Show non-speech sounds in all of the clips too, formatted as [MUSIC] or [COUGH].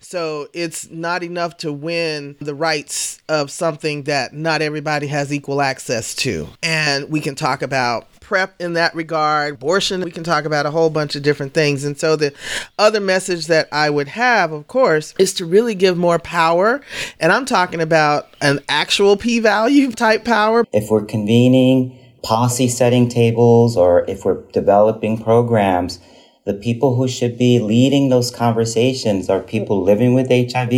So it's not enough to win the rights of something that not everybody has equal access to. And we can talk about PrEP in that regard, abortion, we can talk about a whole bunch of different things. And so the other message that I would have, of course, is to really give more power. And I'm talking about an actual p value [LAUGHS] type power. If we're convening policy setting tables or if we're developing programs, the people who should be leading those conversations are people living with HIV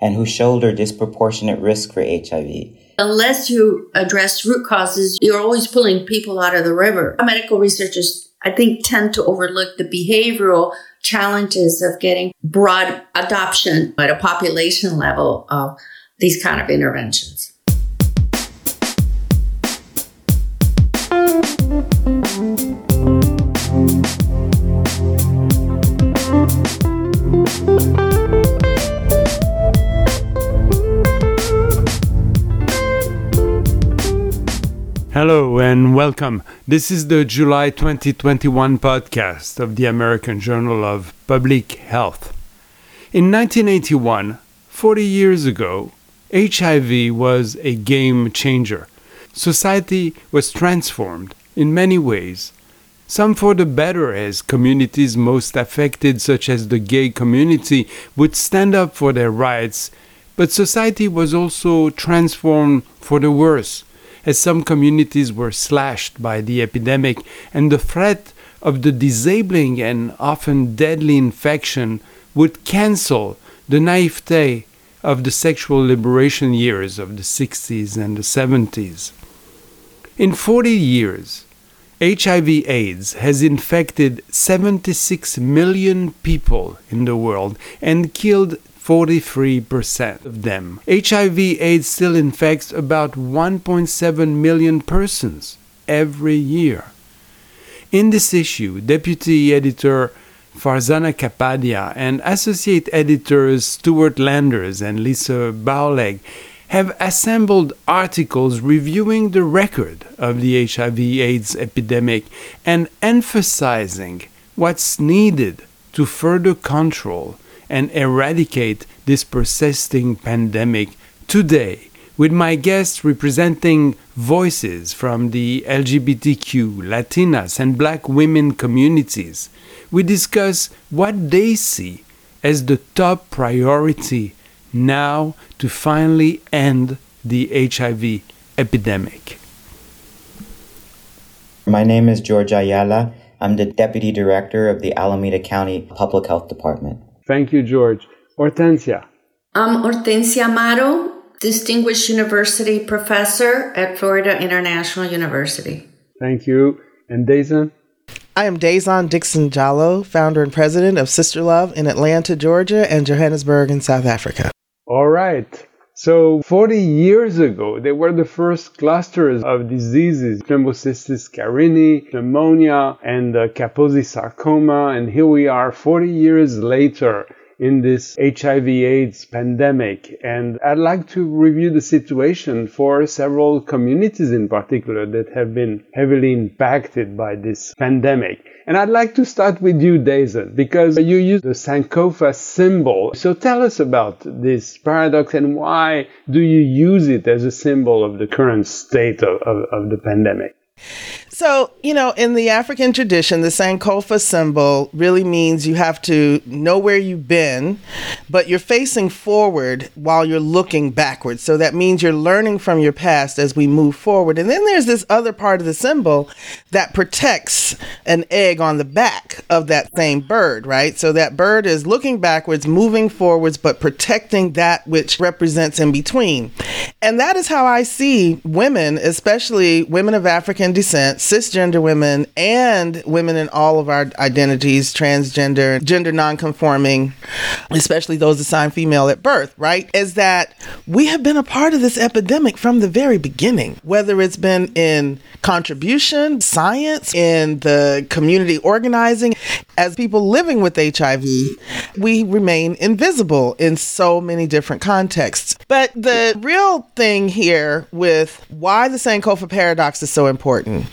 and who shoulder disproportionate risk for HIV unless you address root causes, you're always pulling people out of the river. Medical researchers, I think, tend to overlook the behavioral challenges of getting broad adoption at a population level of these kind of interventions. Hello and welcome. This is the July 2021 podcast of the American Journal of Public Health. In 1981, 40 years ago, HIV was a game changer. Society was transformed in many ways. Some for the better, as communities most affected, such as the gay community, would stand up for their rights, but society was also transformed for the worse as some communities were slashed by the epidemic and the threat of the disabling and often deadly infection would cancel the naivete of the sexual liberation years of the 60s and the 70s. In 40 years, HIV AIDS has infected 76 million people in the world and killed 43% of them. HIV AIDS still infects about 1.7 million persons every year. In this issue, Deputy Editor Farzana Kapadia and Associate Editors Stewart Landers and Lisa Bowleg have assembled articles reviewing the record of the HIV AIDS epidemic and emphasizing what's needed to further control and eradicate this persisting pandemic today with my guests representing voices from the LGBTQ, Latinas, and Black women communities. We discuss what they see as the top priority now to finally end the HIV epidemic. My name is George Ayala. I'm the Deputy Director of the Alameda County Public Health Department. Thank you, George. Hortensia. I'm Hortensia Amaro, Distinguished University Professor at Florida International University. Thank you. And Dazon? I am Dazon Dixon Diallo, founder and president of Sister Love in Atlanta, Georgia, and Johannesburg in South Africa. All right. So 40 years ago, they were the first clusters of diseases, Pneumocystis carinii, pneumonia, and uh, Kaposi sarcoma. And here we are 40 years later in this HIV AIDS pandemic. And I'd like to review the situation for several communities in particular that have been heavily impacted by this pandemic. And I'd like to start with you, Dazon, because you use the Sankofa symbol. So tell us about this paradox and why do you use it as a symbol of the current state of, of, of the pandemic? So, you know, in the African tradition, the Sankofa symbol really means you have to know where you've been, but you're facing forward while you're looking backwards. So that means you're learning from your past as we move forward. And then there's this other part of the symbol that protects an egg on the back of that same bird, right? So that bird is looking backwards, moving forwards, but protecting that which represents in between. And that is how I see women, especially women of African descent cisgender women and women in all of our identities, transgender, gender nonconforming, especially those assigned female at birth, right? Is that we have been a part of this epidemic from the very beginning, whether it's been in contribution, science, in the community organizing. As people living with HIV, we remain invisible in so many different contexts. But the real thing here with why the Sankofa paradox is so important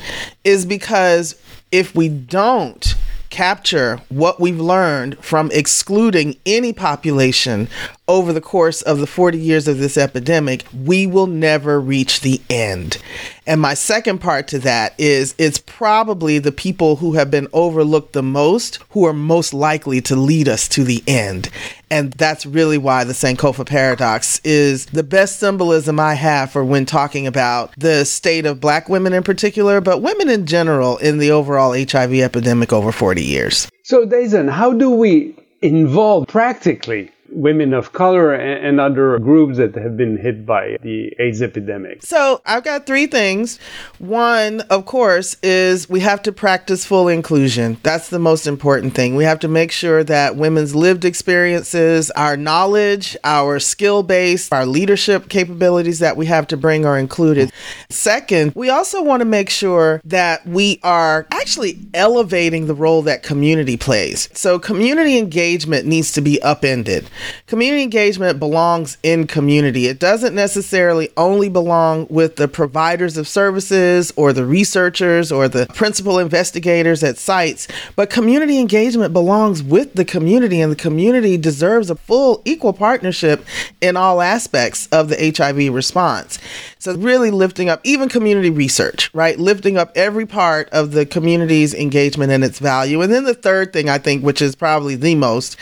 is because if we don't capture what we've learned from excluding any population over the course of the 40 years of this epidemic, we will never reach the end. And my second part to that is it's probably the people who have been overlooked the most who are most likely to lead us to the end. And that's really why the Sankofa paradox is the best symbolism I have for when talking about the state of black women in particular, but women in general in the overall HIV epidemic over 40 years. So, Dazon, how do we involve practically women of color and, other groups that have been hit by the AIDS epidemic? So I've got three things. One, of course, is we have to practice full inclusion. That's the most important thing. We have to make sure that women's lived experiences, our knowledge, our skill base, our leadership capabilities that we have to bring are included. Second, we also want to make sure that we are actually elevating the role that community plays. So community engagement needs to be upended. Community engagement belongs in community. It doesn't necessarily only belong with the providers of services or the researchers or the principal investigators at sites, but community engagement belongs with the community, and the community deserves a full equal partnership in all aspects of the HIV response. So, really lifting up even community research, right? Lifting up every part of the community's engagement and its value. And then the third thing I think, which is probably the most,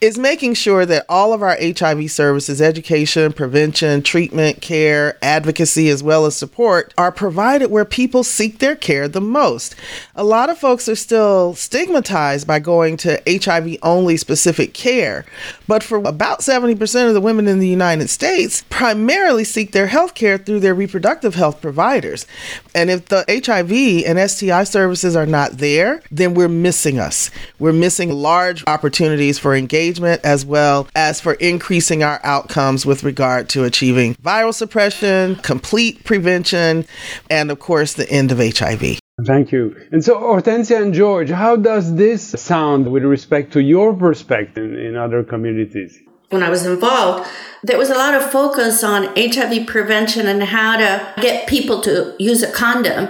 is making sure that all of our HIV services, education, prevention, treatment, care, advocacy, as well as support, are provided where people seek their care the most. A lot of folks are still stigmatized by going to HIV only specific care, but for about 70% of the women in the United States, primarily seek their health care through their reproductive health providers. And if the HIV and STI services are not there, then we're missing us. We're missing large opportunities for engagement as well as for increasing our outcomes with regard to achieving viral suppression, complete prevention, and of course, the end of HIV. Thank you. And so, Hortensia and George, how does this sound with respect to your perspective in other communities? when I was involved, there was a lot of focus on HIV prevention and how to get people to use a condom.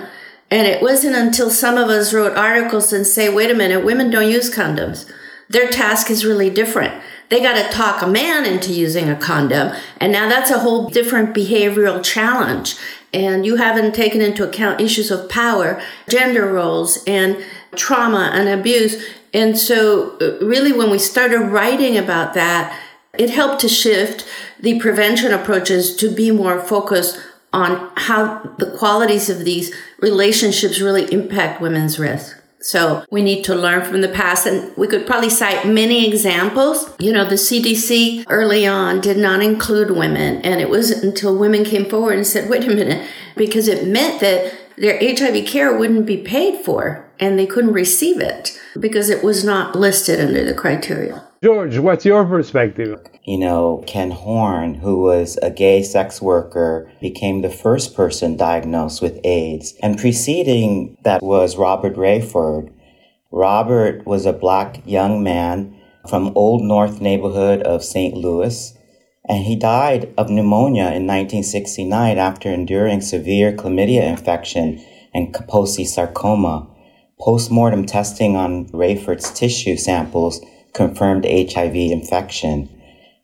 And it wasn't until some of us wrote articles and say, wait a minute, women don't use condoms. Their task is really different. They got to talk a man into using a condom. And now that's a whole different behavioral challenge. And you haven't taken into account issues of power, gender roles, and trauma and abuse. And so, uh, really, when we started writing about that, it helped to shift the prevention approaches to be more focused on how the qualities of these relationships really impact women's risk. So we need to learn from the past and we could probably cite many examples. You know, the CDC early on did not include women and it wasn't until women came forward and said, wait a minute, because it meant that their HIV care wouldn't be paid for and they couldn't receive it because it was not listed under the criteria. George, what's your perspective? You know, Ken Horn, who was a gay sex worker, became the first person diagnosed with AIDS. And preceding that was Robert Rayford. Robert was a black young man from Old North neighborhood of St. Louis. And he died of pneumonia in 1969 after enduring severe chlamydia infection and Kaposi sarcoma. Postmortem testing on Rayford's tissue samples confirmed HIV infection.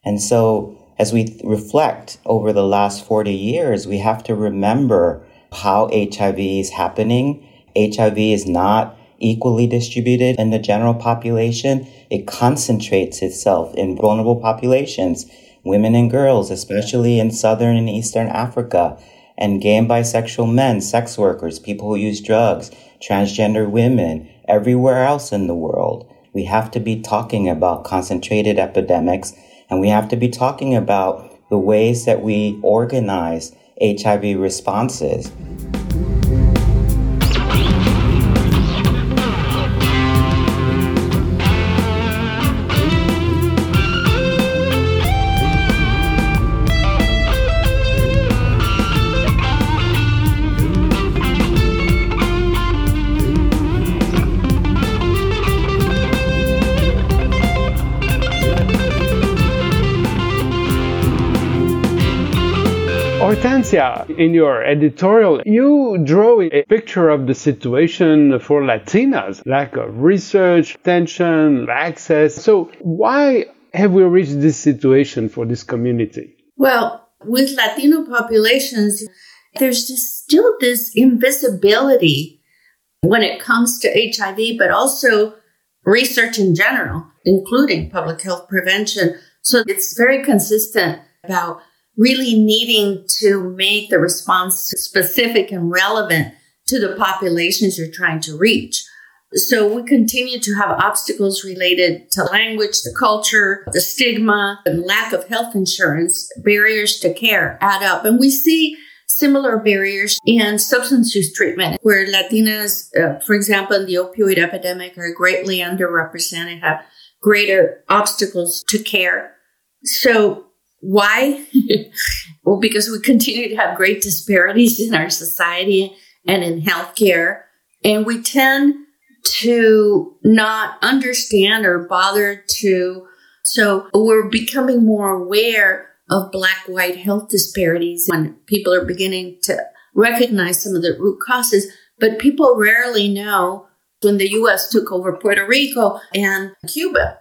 And so as we reflect over the last 40 years, we have to remember how HIV is happening. HIV is not equally distributed in the general population. It concentrates itself in vulnerable populations, women and girls, especially in Southern and Eastern Africa, and gay and bisexual men, sex workers, people who use drugs, transgender women, everywhere else in the world we have to be talking about concentrated epidemics and we have to be talking about the ways that we organize HIV responses. Hortensia, in your editorial, you draw a picture of the situation for Latinas lack of research, tension, access. So, why have we reached this situation for this community? Well, with Latino populations, there's just still this invisibility when it comes to HIV, but also research in general, including public health prevention. So it's very consistent about really needing to make the response specific and relevant to the populations you're trying to reach. So we continue to have obstacles related to language, the culture, the stigma, and lack of health insurance, barriers to care add up. And we see similar barriers in substance use treatment, where Latinas, uh, for example, in the opioid epidemic, are greatly underrepresented, have greater obstacles to care. So why? [LAUGHS] well, because we continue to have great disparities in our society and in healthcare. And we tend to not understand or bother to. So we're becoming more aware of black white health disparities when people are beginning to recognize some of the root causes. But people rarely know when the US took over Puerto Rico and Cuba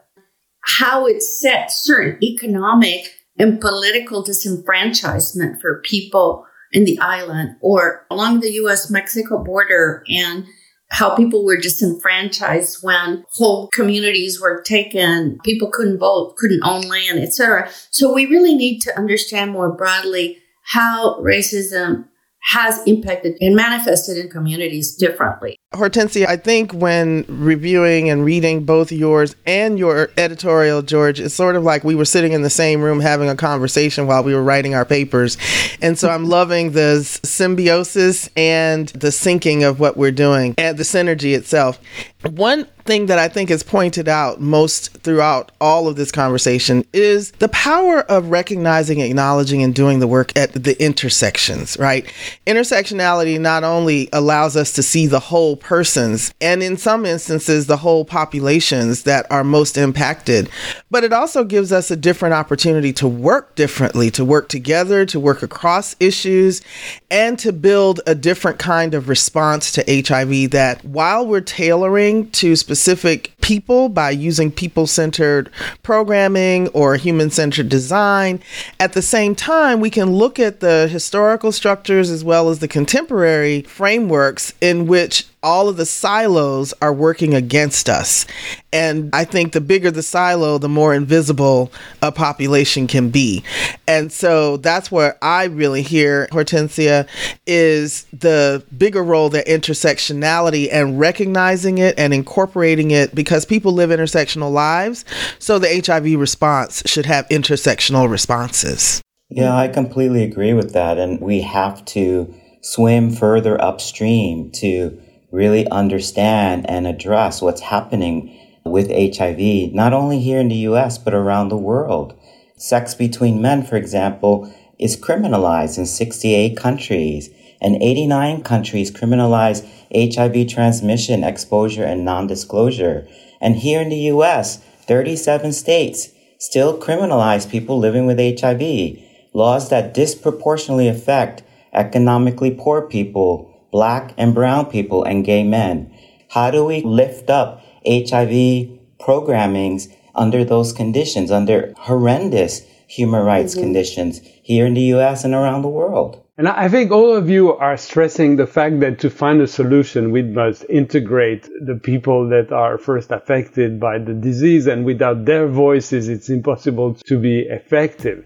how it set certain economic and political disenfranchisement for people in the island or along the US Mexico border and how people were disenfranchised when whole communities were taken, people couldn't vote, couldn't own land, etc. So we really need to understand more broadly how racism has impacted and manifested in communities differently. Hortensia, I think when reviewing and reading both yours and your editorial, George, it's sort of like we were sitting in the same room having a conversation while we were writing our papers. And so I'm mm-hmm. loving the symbiosis and the syncing of what we're doing and the synergy itself. One thing that I think is pointed out most throughout all of this conversation is the power of recognizing, acknowledging, and doing the work at the intersections, right? Intersectionality not only allows us to see the whole persons and in some instances the whole populations that are most impacted, but it also gives us a different opportunity to work differently, to work together, to work across issues, and to build a different kind of response to HIV that while we're tailoring to specific people by using people centered programming or human centered design. At the same time, we can look at the historical structures as well as the contemporary frameworks in which all of the silos are working against us. And I think the bigger the silo, the more invisible a population can be. And so that's where I really hear Hortensia is the bigger role that intersectionality and recognizing it and incorporating it because people live intersectional lives. So the HIV response should have intersectional responses. Yeah, I completely agree with that. And we have to swim further upstream to really understand and address what's happening with HIV, not only here in the US, but around the world. Sex between men, for example, is criminalized in 68 countries, and 89 countries criminalize HIV transmission, exposure, and non disclosure. And here in the US, 37 states still criminalize people living with HIV, laws that disproportionately affect economically poor people, black and brown people, and gay men. How do we lift up HIV programmings under those conditions, under horrendous human rights mm-hmm. conditions here in the US and around the world? And I think all of you are stressing the fact that to find a solution, we must integrate the people that are first affected by the disease, and without their voices, it's impossible to be effective.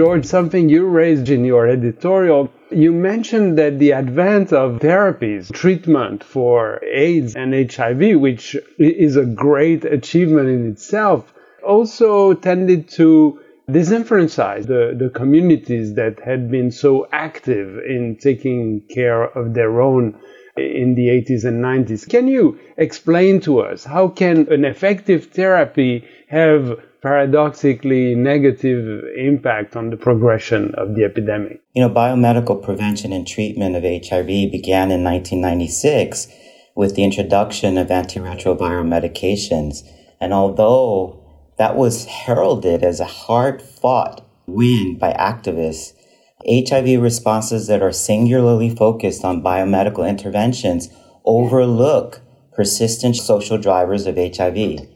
George, something you raised in your editorial. You mentioned that the advent of therapies, treatment for AIDS and HIV, which is a great achievement in itself, also tended to disenfranchise the, the communities that had been so active in taking care of their own in the 80s and 90s. Can you explain to us how can an effective therapy have paradoxically negative impact on the progression of the epidemic? You know, biomedical prevention and treatment of HIV began in 1996 with the introduction of antiretroviral medications. And although that was heralded as a hard fought win by activists, HIV responses that are singularly focused on biomedical interventions overlook persistent social drivers of HIV.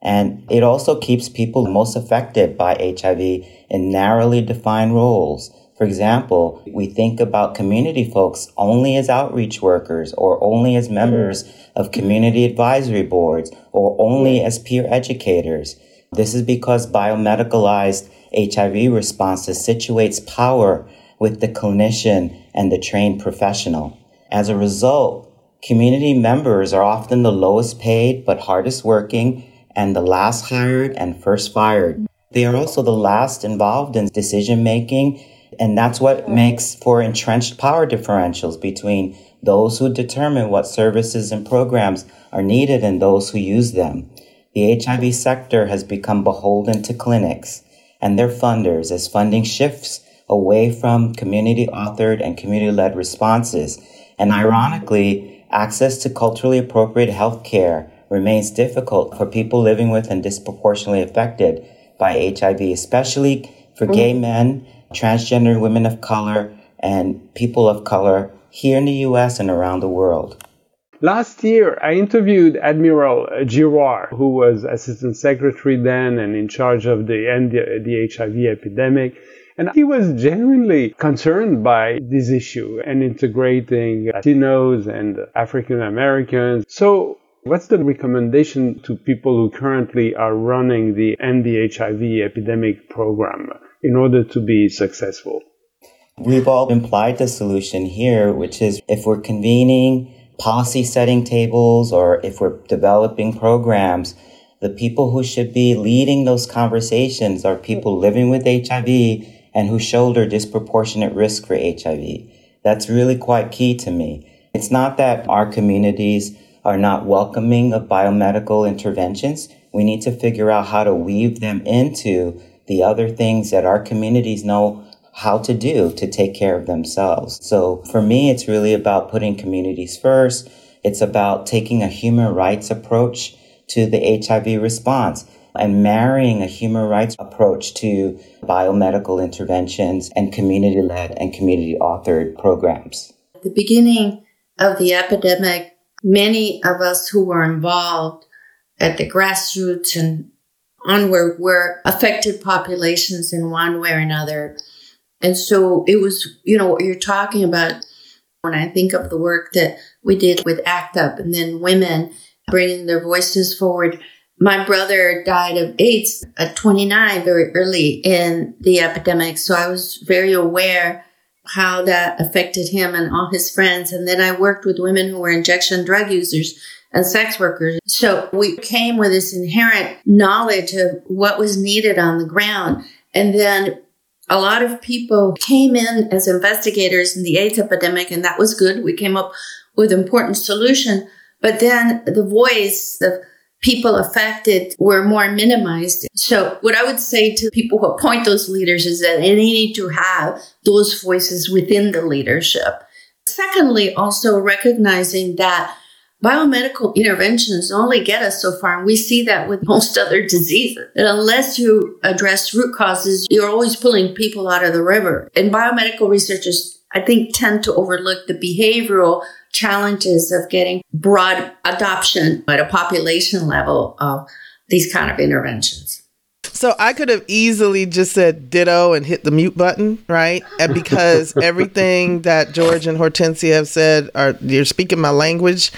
And it also keeps people most affected by HIV in narrowly defined roles. For example, we think about community folks only as outreach workers or only as members of community advisory boards or only as peer educators. This is because biomedicalized HIV responses situates power with the clinician and the trained professional. As a result, community members are often the lowest paid but hardest working and the last hired and first fired. They are also the last involved in decision making, and that's what makes for entrenched power differentials between those who determine what services and programs are needed and those who use them. The HIV sector has become beholden to clinics and their funders as funding shifts away from community authored and community led responses. And ironically, access to culturally appropriate health care remains difficult for people living with and disproportionately affected by HIV, especially for gay mm-hmm. men, transgender women of color, and people of color here in the US and around the world. Last year, I interviewed Admiral Giroir, who was Assistant Secretary then and in charge of the end the HIV epidemic. And he was genuinely concerned by this issue and integrating Latinos and African Americans. So What's the recommendation to people who currently are running the End the HIV epidemic program in order to be successful? We've all implied the solution here, which is if we're convening policy setting tables or if we're developing programs, the people who should be leading those conversations are people living with HIV and who shoulder disproportionate risk for HIV. That's really quite key to me. It's not that our communities are not welcoming of biomedical interventions. We need to figure out how to weave them into the other things that our communities know how to do to take care of themselves. So for me, it's really about putting communities first. It's about taking a human rights approach to the HIV response and marrying a human rights approach to biomedical interventions and community led and community authored programs. At the beginning of the epidemic, many of us who were involved at the grassroots and onward were affected populations in one way or another. And so it was, you know, what you're talking about when I think of the work that we did with ACT UP and then women bringing their voices forward. My brother died of AIDS at 29 very early in the epidemic. So I was very aware how that affected him and all his friends. And then I worked with women who were injection drug users and sex workers. So we came with this inherent knowledge of what was needed on the ground. And then a lot of people came in as investigators in the AIDS epidemic, and that was good. We came up with important solution. But then the voice of people affected were more minimized. So what I would say to people who appoint those leaders is that they need to have those voices within the leadership. Secondly, also recognizing that biomedical interventions only get us so far. And we see that with most other diseases. And unless you address root causes, you're always pulling people out of the river. And biomedical researchers, I think, tend to overlook the behavioral challenges of getting broad adoption at a population level of these kind of interventions. So I could have easily just said ditto and hit the mute button, right? And [LAUGHS] because everything that George and Hortensia have said are you're speaking my language.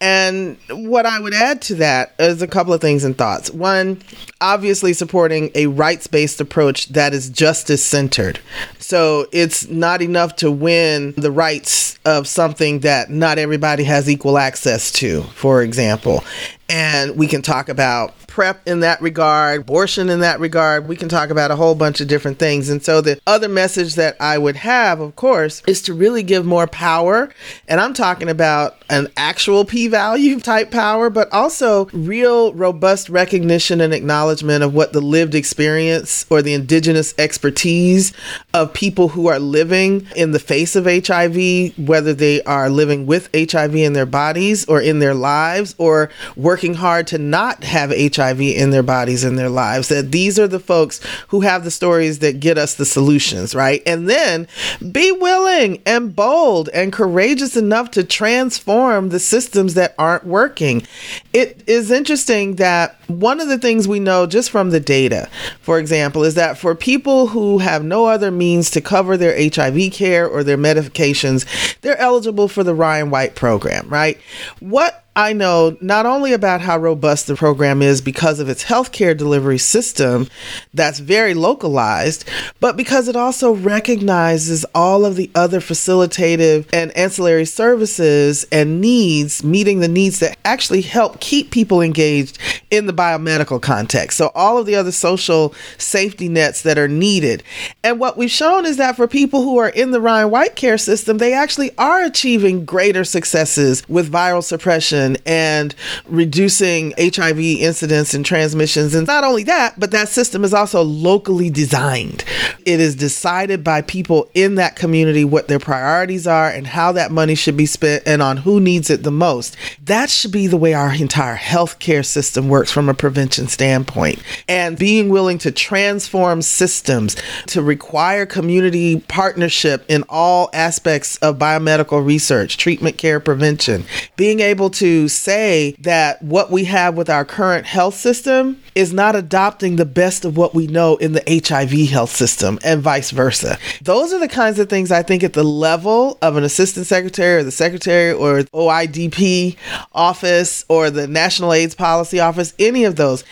And what I would add to that is a couple of things and thoughts. One, obviously supporting a rights-based approach that is justice centered. So it's not enough to win the rights of something that not everybody has equal access to, for example. And we can talk about PrEP in that regard, abortion in that regard. We can talk about a whole bunch of different things. And so the other message that I would have, of course, is to really give more power. And I'm talking about an actual p value [LAUGHS] type power, but also real robust recognition and acknowledgement of what the lived experience or the indigenous expertise of people who are living in the face of HIV, whether they are living with HIV in their bodies or in their lives or working hard to not have HIV in their bodies in their lives. That these are the folks who have the stories that get us the solutions, right? And then be willing and bold and courageous enough to transform the systems that aren't working. It is interesting that one of the things we know just from the data, for example, is that for people who have no other means to cover their HIV care or their medications, they're eligible for the Ryan White program, right? What I know not only about how robust the program is because of its healthcare delivery system that's very localized, but because it also recognizes all of the other facilitative and ancillary services and needs, meeting the needs that actually help keep people engaged in the biomedical context. So, all of the other social safety nets that are needed. And what we've shown is that for people who are in the Ryan White care system, they actually are achieving greater successes with viral suppression and reducing HIV incidence and transmissions. And not only that, but that system is also locally designed. It is decided by people in that community what their priorities are and how that money should be spent and on who needs it the most. That should be the way our entire healthcare system works from a prevention standpoint. And being willing to transform systems to require community partnership in all aspects of biomedical research, treatment, care, prevention, being able to say that what we have with our current health system is not adopting the best of what we know in the HIV health system and vice versa. Those are the kinds of things I think at the level of an assistant secretary or the secretary or OIDP office or the National AIDS Policy Office, any of those,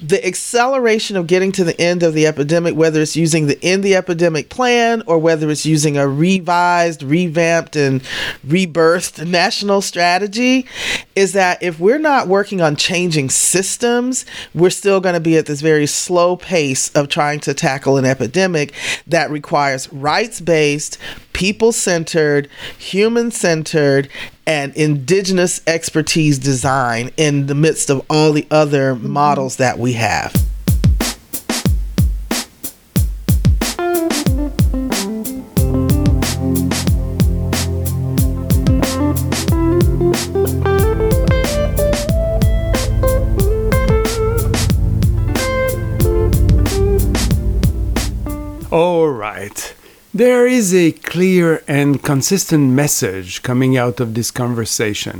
the acceleration of getting to the end of the epidemic, whether it's using the end the epidemic plan or whether it's using a revised, revamped, and rebirthed national strategy, is that if we're not working on changing systems, we're still going to be at this very slow pace of trying to tackle an epidemic that requires rights based, people centered, human centered, and indigenous expertise design in the midst of all the other models that we have. Right. There is a clear and consistent message coming out of this conversation.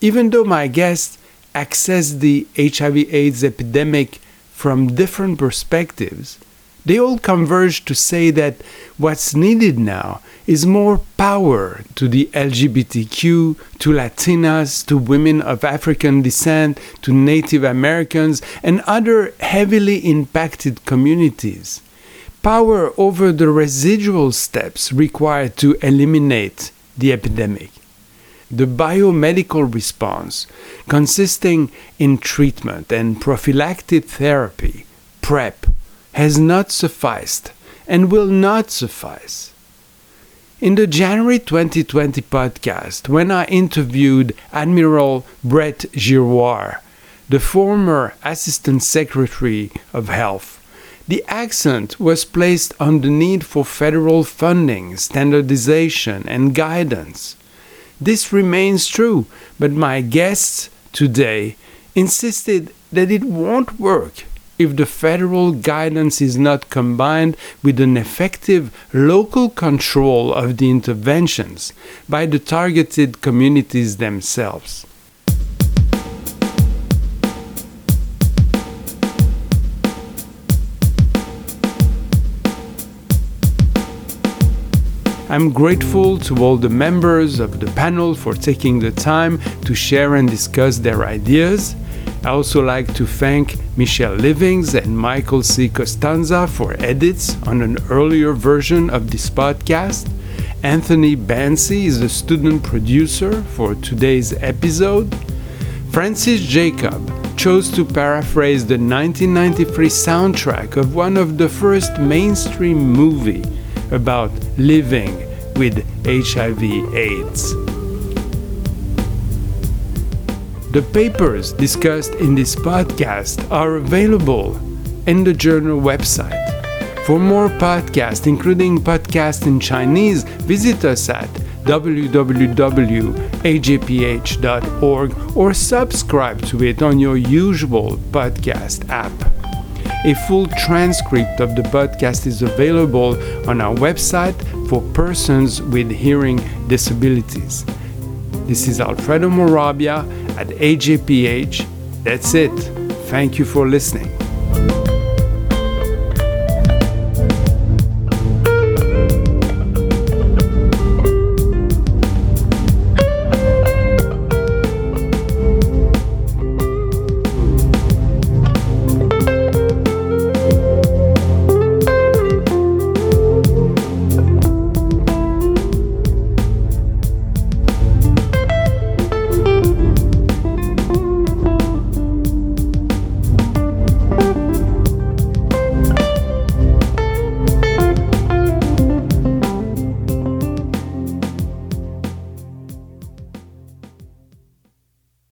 Even though my guests access the HIV AIDS epidemic from different perspectives, they all converge to say that what's needed now is more power to the LGBTQ, to Latinas, to women of African descent, to Native Americans, and other heavily impacted communities power over the residual steps required to eliminate the epidemic. The biomedical response, consisting in treatment and prophylactic therapy, PrEP, has not sufficed and will not suffice. In the January 2020 podcast, when I interviewed Admiral Brett Giroir, the former Assistant Secretary of Health the accent was placed on the need for federal funding, standardization, and guidance. This remains true, but my guests today insisted that it won't work if the federal guidance is not combined with an effective local control of the interventions by the targeted communities themselves. I'm grateful to all the members of the panel for taking the time to share and discuss their ideas. I also like to thank Michelle Livings and Michael C. Costanza for edits on an earlier version of this podcast. Anthony Bancy is the student producer for today's episode. Francis Jacob chose to paraphrase the 1993 soundtrack of one of the first mainstream movie about living with HIV/AIDS. The papers discussed in this podcast are available in the journal website. For more podcasts, including podcasts in Chinese, visit us at www.ajph.org or subscribe to it on your usual podcast app. A full transcript of the podcast is available on our website for persons with hearing disabilities. This is Alfredo Morabia at AJPH. That's it. Thank you for listening.